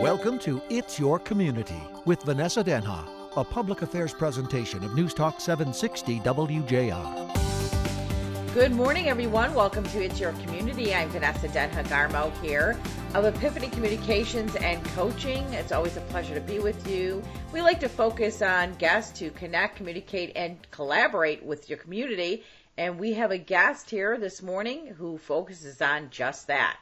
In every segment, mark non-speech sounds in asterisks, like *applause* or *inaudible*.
Welcome to It's Your Community with Vanessa Denha, a public affairs presentation of News Talk 760 WJR. Good morning, everyone. Welcome to It's Your Community. I'm Vanessa Denha Garmo here of Epiphany Communications and Coaching. It's always a pleasure to be with you. We like to focus on guests to connect, communicate, and collaborate with your community. And we have a guest here this morning who focuses on just that.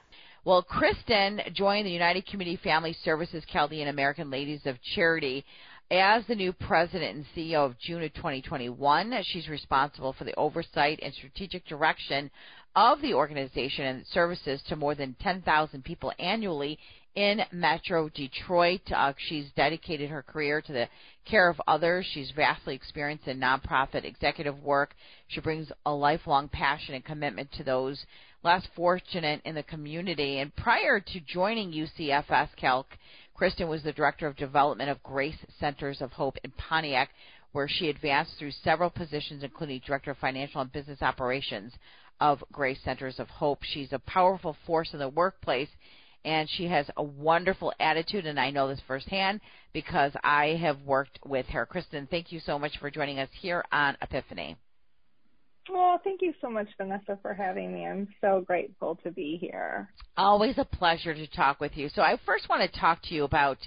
Well, Kristen joined the United Community Family Services Chaldean American Ladies of Charity as the new president and CEO of June of 2021. She's responsible for the oversight and strategic direction of the organization and services to more than 10,000 people annually in Metro Detroit. Uh, she's dedicated her career to the care of others. She's vastly experienced in nonprofit executive work. She brings a lifelong passion and commitment to those less fortunate in the community. And prior to joining UCFS CALC, Kristen was the director of development of Grace Centers of Hope in Pontiac, where she advanced through several positions, including director of financial and business operations of Grace Centers of Hope. She's a powerful force in the workplace and she has a wonderful attitude and I know this firsthand because I have worked with her. Kristen, thank you so much for joining us here on Epiphany. Well, thank you so much, Vanessa, for having me. I'm so grateful to be here. Always a pleasure to talk with you. So, I first want to talk to you about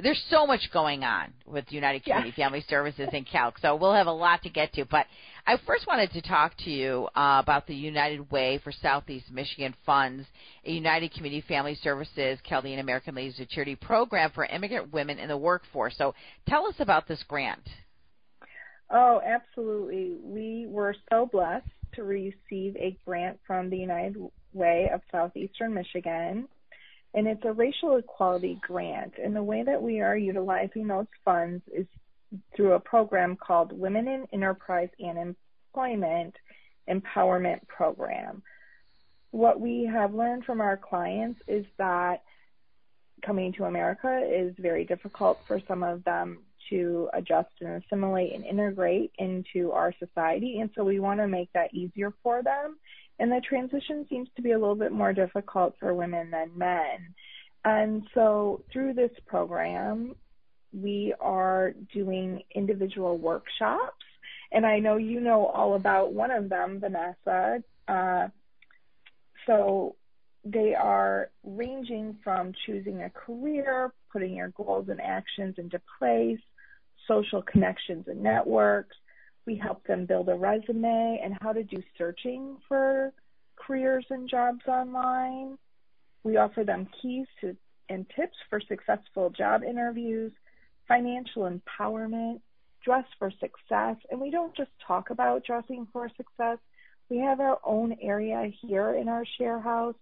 there's so much going on with United Community yeah. Family Services in CALC, so we'll have a lot to get to. But I first wanted to talk to you uh, about the United Way for Southeast Michigan Funds, a United Community Family Services Chaldean American Ladies of Charity program for immigrant women in the workforce. So tell us about this grant. Oh, absolutely. We were so blessed to receive a grant from the United Way of Southeastern Michigan. And it's a racial equality grant. And the way that we are utilizing those funds is through a program called Women in Enterprise and Employment Empowerment Program. What we have learned from our clients is that coming to America is very difficult for some of them to adjust and assimilate and integrate into our society. And so we want to make that easier for them. And the transition seems to be a little bit more difficult for women than men. And so through this program, we are doing individual workshops. And I know you know all about one of them, Vanessa. Uh, so they are ranging from choosing a career, putting your goals and actions into place, social connections and networks. We help them build a resume and how to do searching for careers and jobs online. We offer them keys to, and tips for successful job interviews, financial empowerment, dress for success. And we don't just talk about dressing for success. We have our own area here in our share house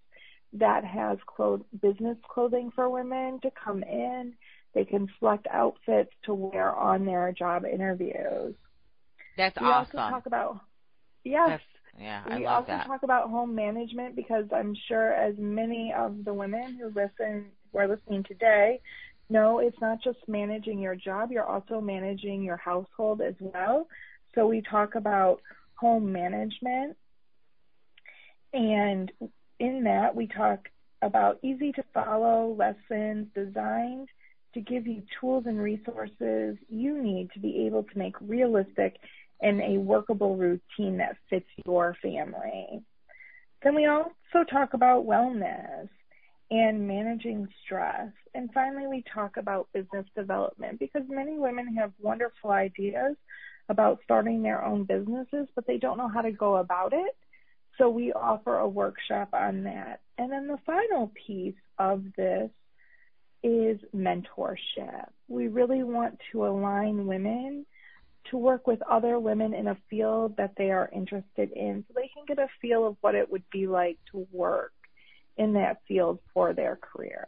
that has clothes, business clothing for women to come in. They can select outfits to wear on their job interviews. That's we awesome. also talk about yes. That's, yeah, I we love also that. talk about home management because I'm sure as many of the women who listen who are listening today know it's not just managing your job, you're also managing your household as well. So we talk about home management and in that, we talk about easy to follow lessons designed to give you tools and resources you need to be able to make realistic and a workable routine that fits your family. Then we also talk about wellness and managing stress. And finally, we talk about business development because many women have wonderful ideas about starting their own businesses, but they don't know how to go about it. So we offer a workshop on that. And then the final piece of this is mentorship. We really want to align women to work with other women in a field that they are interested in so they can get a feel of what it would be like to work in that field for their career.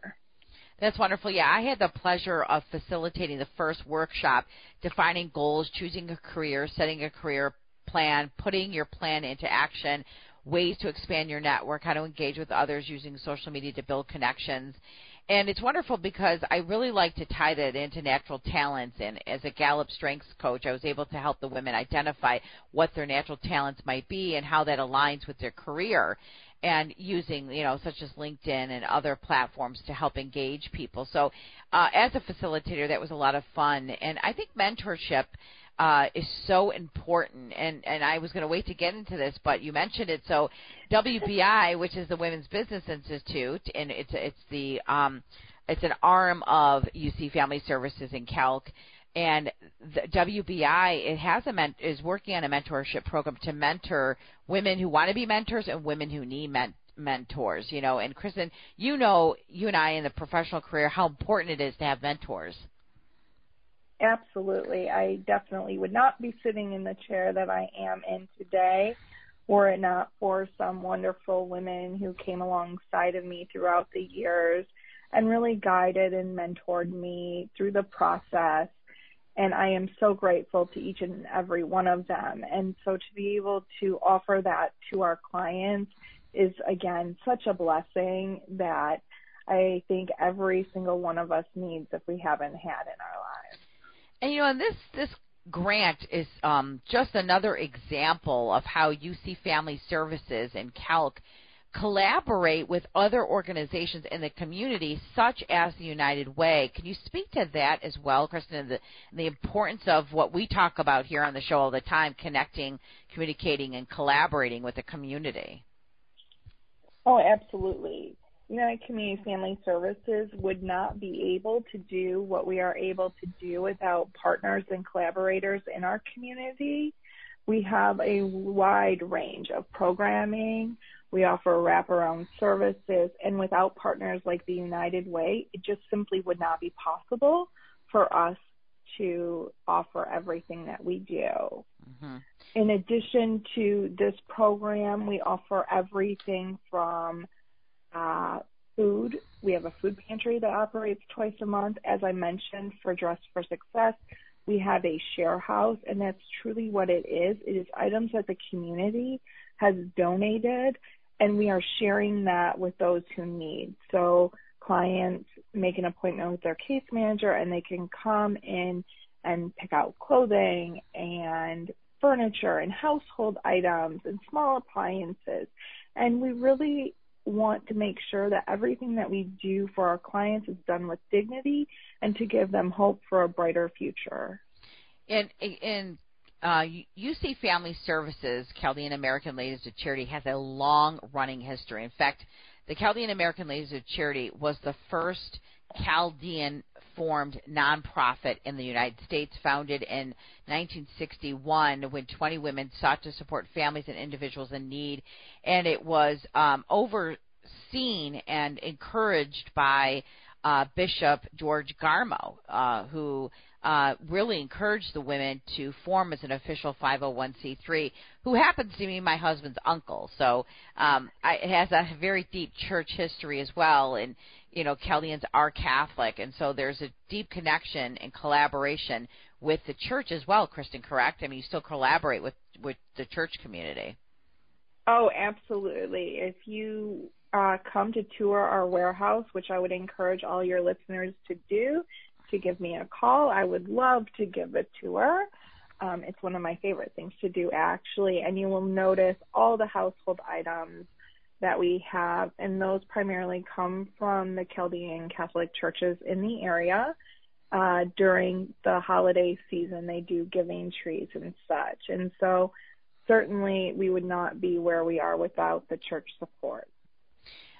That's wonderful. Yeah, I had the pleasure of facilitating the first workshop, defining goals, choosing a career, setting a career plan, putting your plan into action ways to expand your network, how to engage with others using social media to build connections. And it's wonderful because I really like to tie that into natural talents. And as a Gallup Strengths coach, I was able to help the women identify what their natural talents might be and how that aligns with their career and using you know such as LinkedIn and other platforms to help engage people. So uh, as a facilitator, that was a lot of fun, and I think mentorship uh, is so important. And and I was going to wait to get into this, but you mentioned it. So WBI, which is the Women's Business Institute, and it's it's the um, it's an arm of UC Family Services in CALC. And the WBI it has a ment- is working on a mentorship program to mentor women who want to be mentors and women who need men- mentors. You know, and Kristen, you know, you and I in the professional career how important it is to have mentors. Absolutely. I definitely would not be sitting in the chair that I am in today were it not for some wonderful women who came alongside of me throughout the years and really guided and mentored me through the process. And I am so grateful to each and every one of them. And so to be able to offer that to our clients is again such a blessing that I think every single one of us needs if we haven't had in our lives. And you know, and this this grant is um, just another example of how UC Family Services and CALC collaborate with other organizations in the community, such as the United Way. Can you speak to that as well, Kristen, and the, the importance of what we talk about here on the show all the time, connecting, communicating, and collaborating with the community? Oh, absolutely. United Community Family Services would not be able to do what we are able to do without partners and collaborators in our community. We have a wide range of programming. We offer wraparound services, and without partners like the United Way, it just simply would not be possible for us to offer everything that we do. Mm-hmm. In addition to this program, we offer everything from uh, food. We have a food pantry that operates twice a month. As I mentioned, for Dress for Success, we have a share house, and that's truly what it is. It is items that the community has donated, and we are sharing that with those who need. So clients make an appointment with their case manager, and they can come in and pick out clothing and furniture and household items and small appliances. And we really want to make sure that everything that we do for our clients is done with dignity and to give them hope for a brighter future. And and uh, UC Family Services, Chaldean American Ladies of Charity, has a long running history. In fact, the Chaldean American Ladies of Charity was the first Chaldean formed nonprofit in the United States, founded in 1961 when 20 women sought to support families and individuals in need. And it was um, overseen and encouraged by uh, Bishop George Garmo, uh, who uh, really encouraged the women to form as an official 501c3, who happens to be my husband's uncle. So um, I, it has a very deep church history as well, and you know Chaldeans are Catholic, and so there's a deep connection and collaboration with the church as well. Kristen, correct? I mean, you still collaborate with with the church community. Oh, absolutely. If you uh, come to tour our warehouse, which I would encourage all your listeners to do, to give me a call. I would love to give a tour. Um, it's one of my favorite things to do, actually. And you will notice all the household items that we have, and those primarily come from the Chaldean Catholic churches in the area. Uh, during the holiday season, they do giving trees and such. And so, certainly, we would not be where we are without the church support.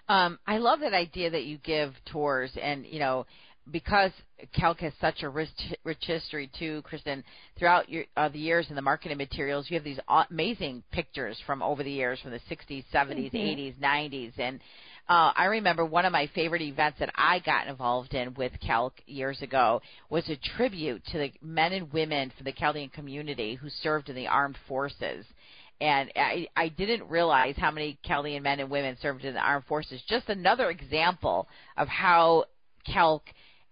Um, I love that idea that you give tours, and you know, because CALC has such a rich, rich history too, Kristen. Throughout your, uh, the years in the marketing materials, you have these amazing pictures from over the years, from the 60s, 70s, mm-hmm. 80s, 90s, and uh, I remember one of my favorite events that I got involved in with CALC years ago was a tribute to the men and women from the Chaldean community who served in the armed forces. And I, I didn't realize how many Chaldean men and women served in the armed forces. Just another example of how CALC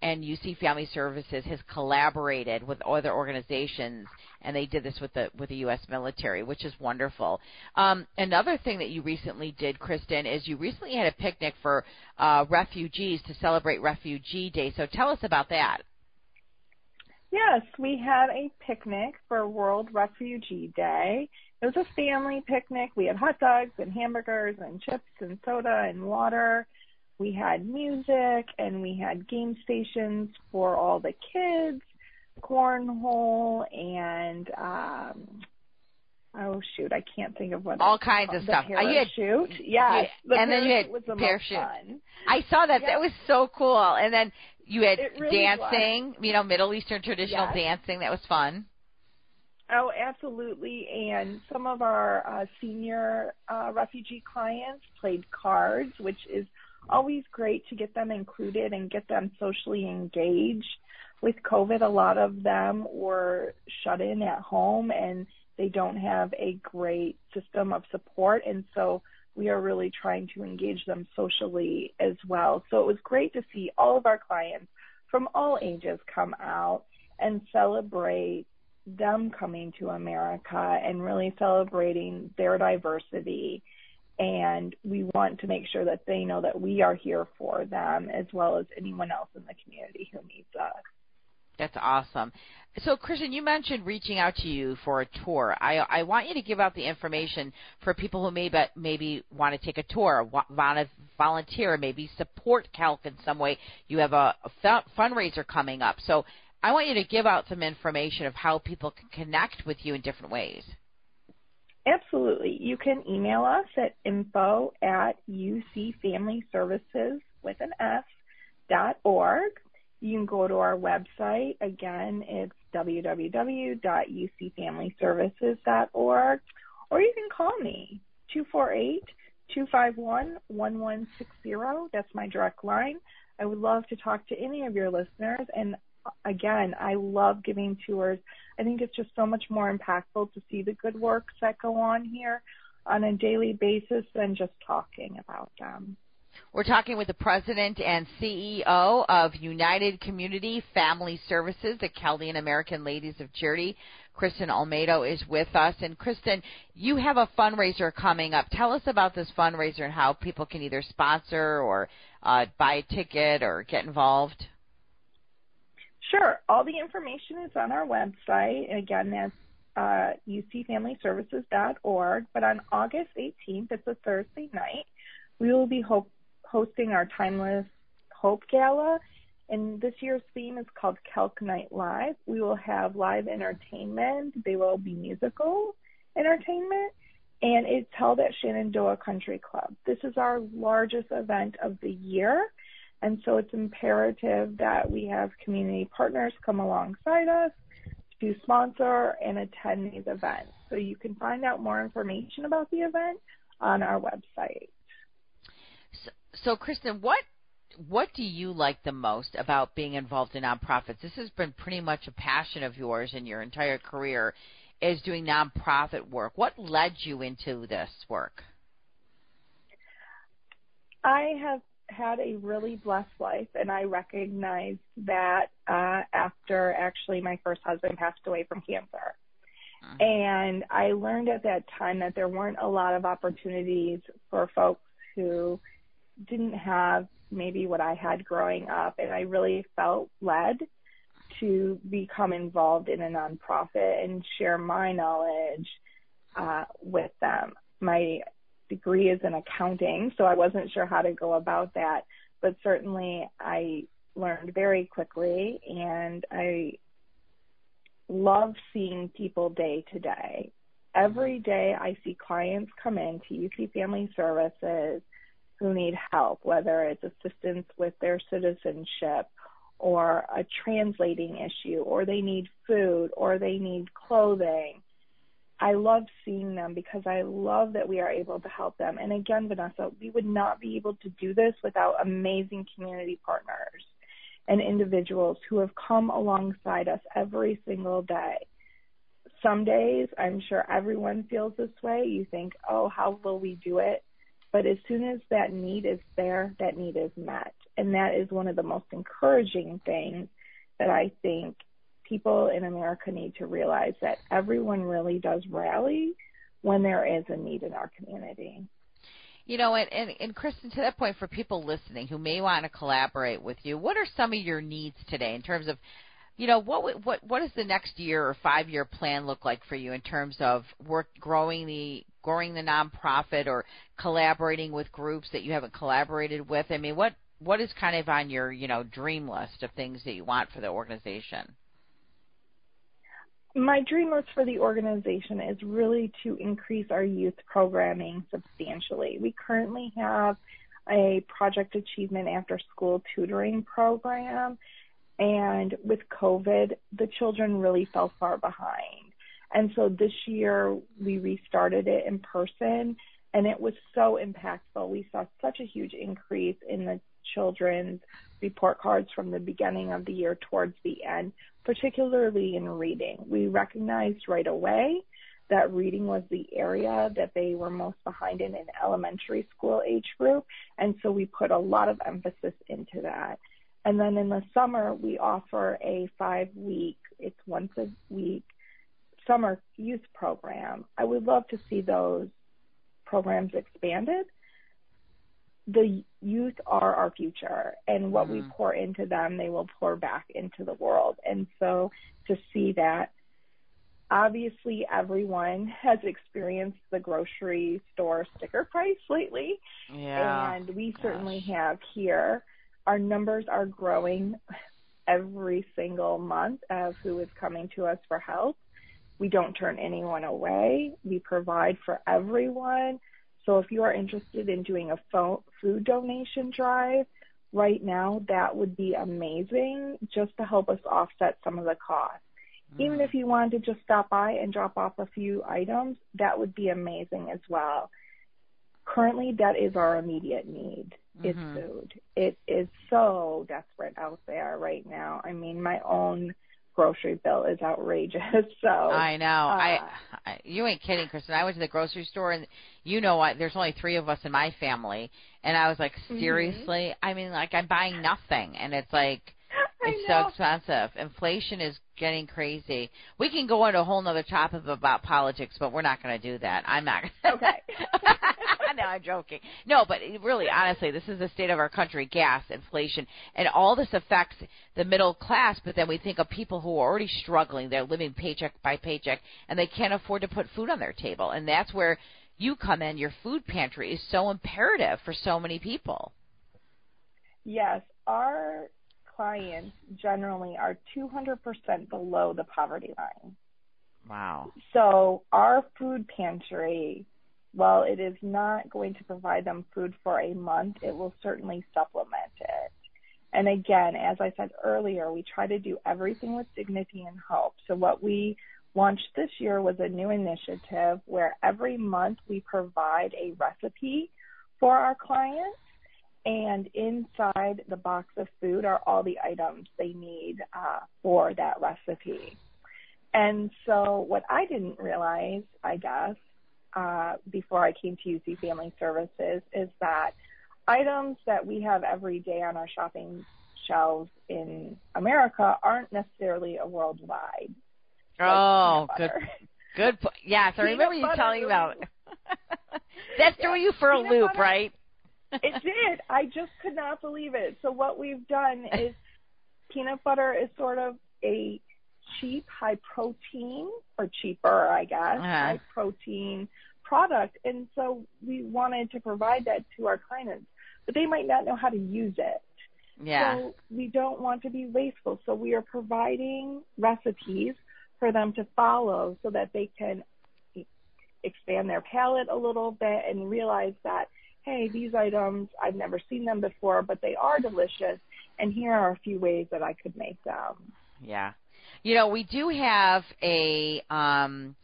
and UC Family Services has collaborated with other organizations, and they did this with the with the U.S. military, which is wonderful. Um, another thing that you recently did, Kristen, is you recently had a picnic for uh, refugees to celebrate Refugee Day. So tell us about that. Yes, we had a picnic for World Refugee Day. It was a family picnic. We had hot dogs and hamburgers and chips and soda and water. We had music and we had game stations for all the kids, cornhole and um oh shoot, I can't think of what all kinds of stuff. Parachute, yes, yeah, and then you had was the parachute. Fun. I saw that. That was so cool. And then you had really dancing, was. you know, Middle Eastern traditional yes. dancing. That was fun. Oh, absolutely. And some of our uh, senior uh, refugee clients played cards, which is always great to get them included and get them socially engaged. With COVID, a lot of them were shut in at home and they don't have a great system of support. And so we are really trying to engage them socially as well. So it was great to see all of our clients from all ages come out and celebrate them coming to America and really celebrating their diversity. And we want to make sure that they know that we are here for them as well as anyone else in the community who needs us. That's awesome. So, Kristen, you mentioned reaching out to you for a tour. I, I want you to give out the information for people who maybe maybe want to take a tour, want to volunteer, maybe support CALC in some way. You have a, a fundraiser coming up, so I want you to give out some information of how people can connect with you in different ways. Absolutely. You can email us at info at ucfamilyservices with an S dot org. You can go to our website. Again, it's www.ucfamilyservices.org. Or you can call me, 248-251-1160. That's my direct line. I would love to talk to any of your listeners. And again, I love giving tours. I think it's just so much more impactful to see the good works that go on here on a daily basis than just talking about them. We're talking with the president and CEO of United Community Family Services, the Chaldean American Ladies of Charity. Kristen Olmedo is with us. And Kristen, you have a fundraiser coming up. Tell us about this fundraiser and how people can either sponsor or uh, buy a ticket or get involved. Sure. All the information is on our website. Again, that's uh, ucfamilyservices.org. But on August 18th, it's a Thursday night, we will be ho- hosting our Timeless Hope Gala. And this year's theme is called CALC Night Live. We will have live entertainment. They will be musical entertainment. And it's held at Shenandoah Country Club. This is our largest event of the year. And so it's imperative that we have community partners come alongside us to sponsor and attend these events. So you can find out more information about the event on our website. So, so Kristen, what what do you like the most about being involved in nonprofits? This has been pretty much a passion of yours in your entire career, is doing nonprofit work. What led you into this work? I have had a really blessed life, and I recognized that uh, after actually my first husband passed away from cancer. Uh-huh. And I learned at that time that there weren't a lot of opportunities for folks who didn't have maybe what I had growing up, and I really felt led to become involved in a nonprofit and share my knowledge uh, with them. My degree is in accounting, so I wasn't sure how to go about that. But certainly I learned very quickly and I love seeing people day to day. Every day I see clients come in to UC Family Services who need help, whether it's assistance with their citizenship or a translating issue, or they need food, or they need clothing, I love seeing them because I love that we are able to help them. And again, Vanessa, we would not be able to do this without amazing community partners and individuals who have come alongside us every single day. Some days, I'm sure everyone feels this way. You think, oh, how will we do it? But as soon as that need is there, that need is met. And that is one of the most encouraging things that I think people in America need to realize that everyone really does rally when there is a need in our community. You know, and, and, and Kristen, to that point, for people listening who may want to collaborate with you, what are some of your needs today in terms of, you know, what what what does the next year or five year plan look like for you in terms of work growing the growing the nonprofit or collaborating with groups that you haven't collaborated with? I mean, what what is kind of on your you know dream list of things that you want for the organization? My dream list for the organization is really to increase our youth programming substantially. We currently have a project achievement after school tutoring program and with COVID, the children really fell far behind. And so this year we restarted it in person and it was so impactful. We saw such a huge increase in the children's report cards from the beginning of the year towards the end, particularly in reading. We recognized right away that reading was the area that they were most behind in an elementary school age group, and so we put a lot of emphasis into that. And then in the summer, we offer a five week, it's once a week, summer youth program. I would love to see those programs expanded the youth are our future and what mm we mm-hmm. pour into them they will pour back into the world and so to see that obviously everyone has experienced the grocery store sticker price lately yeah. and we Gosh. certainly have here our numbers are growing every single month of who is coming to us for help we don't turn anyone away we provide for everyone so if you are interested in doing a food donation drive right now, that would be amazing just to help us offset some of the costs. Mm. Even if you wanted to just stop by and drop off a few items, that would be amazing as well. Currently, that is our immediate need. It's mm-hmm. food. It is so desperate out there right now. I mean, my own grocery bill is outrageous. *laughs* So I know. Uh, I, I you ain't kidding, Kristen. I went to the grocery store and you know what? There's only three of us in my family, and I was like, mm-hmm. seriously? Mm-hmm. I mean, like I'm buying nothing, and it's like. It's so expensive. Inflation is getting crazy. We can go into a whole other topic about politics, but we're not going to do that. I'm not. Okay. *laughs* no, I'm joking. No, but really, honestly, this is the state of our country: gas, inflation, and all this affects the middle class. But then we think of people who are already struggling; they're living paycheck by paycheck, and they can't afford to put food on their table. And that's where you come in. Your food pantry is so imperative for so many people. Yes, our clients generally are 200% below the poverty line. Wow. So our food pantry while it is not going to provide them food for a month, it will certainly supplement it. And again, as I said earlier, we try to do everything with dignity and hope. So what we launched this year was a new initiative where every month we provide a recipe for our clients and inside the box of food are all the items they need uh, for that recipe. And so what I didn't realize, I guess, uh, before I came to UC Family Services is that items that we have every day on our shopping shelves in America aren't necessarily a worldwide. Oh, good, good. Po- yes, I *laughs* remember you telling about. *laughs* That *laughs* threw you for a loop, butter, right? It did. I just could not believe it. So what we've done *laughs* is peanut butter is sort of a cheap, high protein, or cheaper, I guess, uh-huh. high protein product. And so we wanted to provide that to our clients, but they might not know how to use it. Yeah. So we don't want to be wasteful. So we are providing recipes for them to follow so that they can expand their palate a little bit and realize that, hey, these items, I've never seen them before, but they are delicious. And here are a few ways that I could make them. Yeah. You know, we do have a um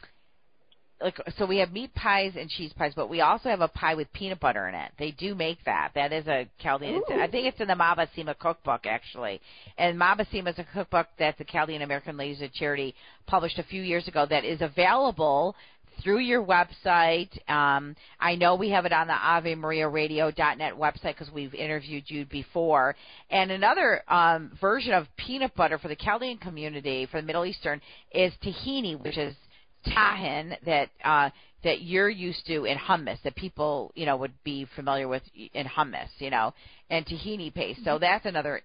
like so we have meat pies and cheese pies, but we also have a pie with peanut butter in it. They do make that. That is a Chaldean. I think it's in the Mabasima cookbook actually. And Mabasima is a cookbook that the Chaldean American Ladies of Charity published a few years ago that is available through your website. Um, I know we have it on the AveMariaRadio.net website because we've interviewed you before. And another um, version of peanut butter for the Chaldean community, for the Middle Eastern, is tahini, which is tahin that uh, that you're used to in hummus that people you know would be familiar with in hummus, you know, and tahini paste. So that's another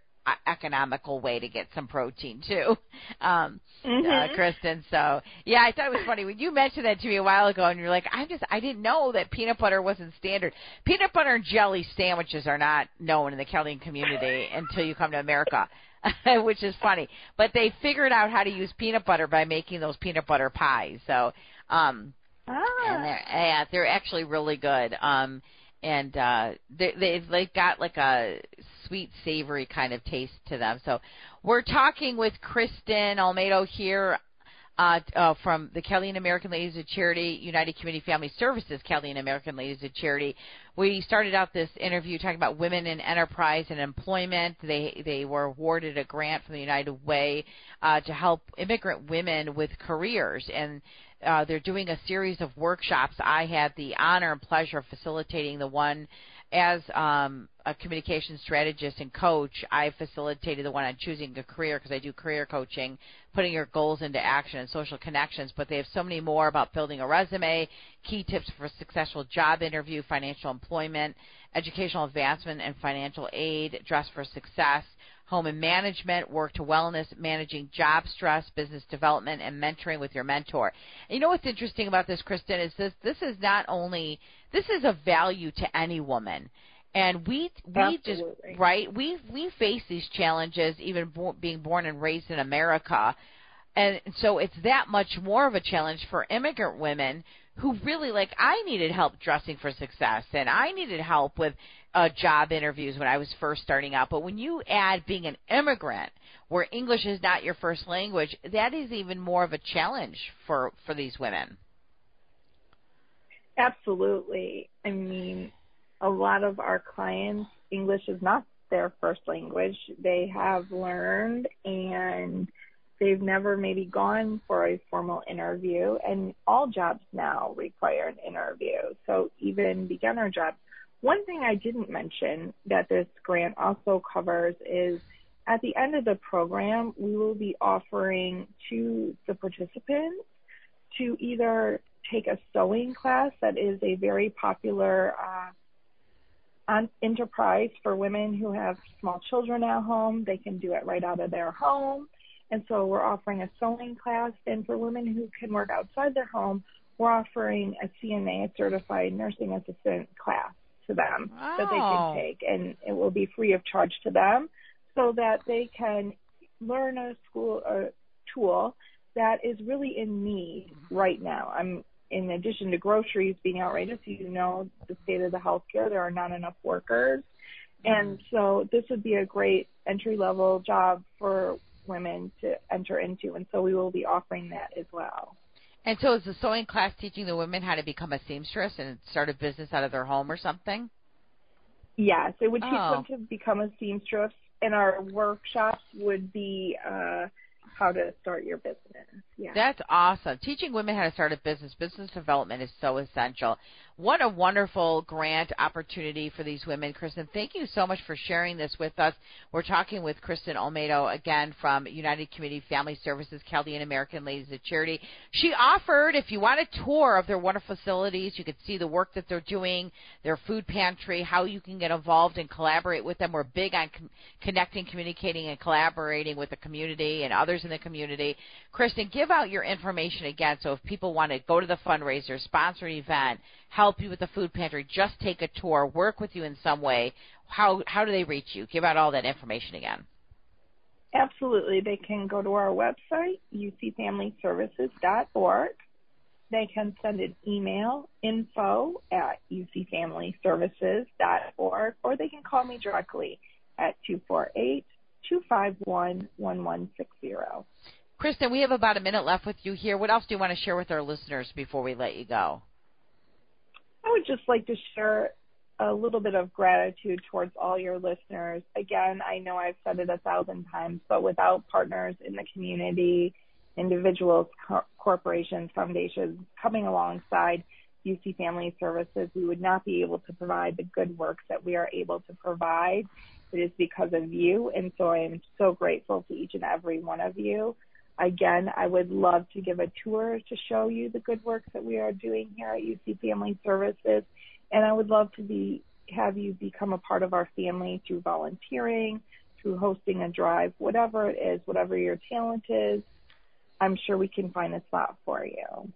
economical way to get some protein too, *laughs* um, uh, mm-hmm. uh, Kristen. So yeah, I thought it was funny when you mentioned that to me a while ago, and you're like, I just I didn't know that peanut butter wasn't standard. Peanut butter and jelly sandwiches are not known in the Chaldean community until you come to America. *laughs* which is funny. But they figured out how to use peanut butter by making those peanut butter pies. So, um, ah. and they're, yeah, they're actually really good. Um, and uh, they, they've like got like a sweet, savory kind of taste to them. So we're talking with Kristen Olmedo here uh, uh, from the Chaldean American Ladies of Charity, United Community Family Services, Chaldean American Ladies of Charity. We started out this interview talking about women in enterprise and employment. They they were awarded a grant from the United Way uh, to help immigrant women with careers, and uh, they're doing a series of workshops. I had the honor and pleasure of facilitating the one as um, a communication strategist and coach, I facilitated the one on choosing a career because I do career coaching, putting your goals into action and social connections. But they have so many more about building a resume, key tips for successful job interview, financial employment, educational advancement and financial aid, dress for success, home and management, work to wellness, managing job stress, business development, and mentoring with your mentor. And you know what's interesting about this, Kristen, is this this is not only this is a value to any woman. And we we Absolutely. just right we we face these challenges even bo- being born and raised in America, and so it's that much more of a challenge for immigrant women who really like I needed help dressing for success and I needed help with uh, job interviews when I was first starting out. But when you add being an immigrant, where English is not your first language, that is even more of a challenge for for these women. Absolutely. I mean, a lot of our clients, English is not their first language. They have learned and they've never maybe gone for a formal interview and all jobs now require an interview. So even beginner jobs one thing I didn't mention that this grant also covers is at the end of the program, we will be offering to the participants to either take a sewing class that is a very popular uh, enterprise for women who have small children at home. They can do it right out of their home. And so we're offering a sewing class. And for women who can work outside their home, we're offering a CNA, a certified nursing assistant class to them wow. that they can take, and it will be free of charge to them, so that they can learn a school a tool that is really in need right now. I'm in addition to groceries being outrageous, you know the state of the healthcare. There are not enough workers, and mm-hmm. so this would be a great entry level job for women to enter into, and so we will be offering that as well. And so is the sewing class teaching the women how to become a seamstress and start a business out of their home or something? Yes, it would teach oh. them to become a seamstress, and our workshops would be uh, how to start your business. Yeah. That's awesome. Teaching women how to start a business, business development is so essential. What a wonderful grant opportunity for these women. Kristen, thank you so much for sharing this with us. We're talking with Kristen Olmedo again from United Community Family Services, Chaldean American Ladies of Charity. She offered, if you want a tour of their wonderful facilities, you could see the work that they're doing, their food pantry, how you can get involved and collaborate with them. We're big on com- connecting, communicating, and collaborating with the community and others in the community. Kristen, give out your information again so if people want to go to the fundraiser, sponsor an event, help you with the food pantry, just take a tour, work with you in some way, how how do they reach you? Give out all that information again. Absolutely. They can go to our website, ucfamilyservices.org. They can send an email, info at ucfamilyservices.org, or they can call me directly at 248 251 1160. Kristen, we have about a minute left with you here. What else do you want to share with our listeners before we let you go? I would just like to share a little bit of gratitude towards all your listeners. Again, I know I've said it a thousand times, but without partners in the community individuals, co- corporations, foundations coming alongside UC Family Services, we would not be able to provide the good work that we are able to provide. It is because of you. And so I am so grateful to each and every one of you. Again, I would love to give a tour to show you the good work that we are doing here at UC Family Services. And I would love to be, have you become a part of our family through volunteering, through hosting a drive, whatever it is, whatever your talent is. I'm sure we can find a spot for you.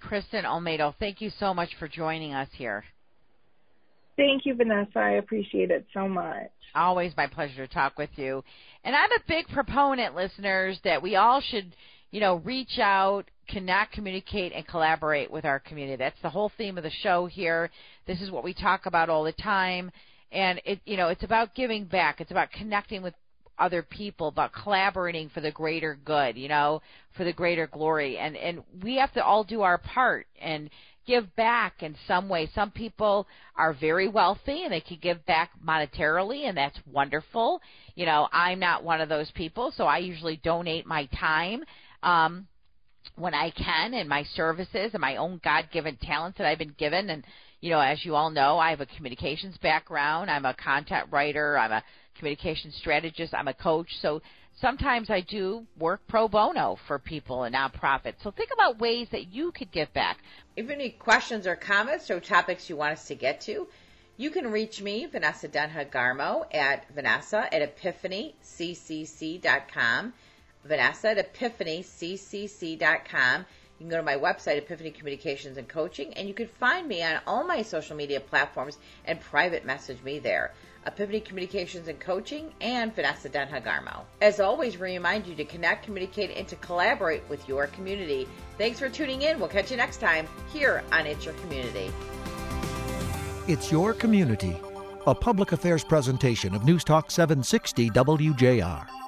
Kristen Olmedo, thank you so much for joining us here. Thank you, Vanessa. I appreciate it so much. Always my pleasure to talk with you. And I'm a big proponent, listeners, that we all should, you know, reach out, connect, communicate, and collaborate with our community. That's the whole theme of the show here. This is what we talk about all the time. And it, you know, it's about giving back. It's about connecting with other people, about collaborating for the greater good, you know, for the greater glory. And and we have to all do our part and give back in some way. Some people are very wealthy and they can give back monetarily and that's wonderful. You know, I'm not one of those people, so I usually donate my time. Um when I can and my services and my own God given talents that I've been given and you know, as you all know, I have a communications background. I'm a content writer. I'm a communication strategist. I'm a coach. So sometimes I do work pro bono for people and nonprofits. So think about ways that you could give back. If you have any questions or comments or topics you want us to get to, you can reach me, Vanessa Denha Garmo, at Vanessa at epiphanyccc.com. Vanessa at epiphanyccc.com. You can go to my website, Epiphany Communications and Coaching, and you can find me on all my social media platforms and private message me there. Epiphany Communications and Coaching, and Vanessa Denha Garmo. As always, we remind you to connect, communicate, and to collaborate with your community. Thanks for tuning in. We'll catch you next time here on It's Your Community. It's Your Community, a public affairs presentation of News Talk 760 WJR.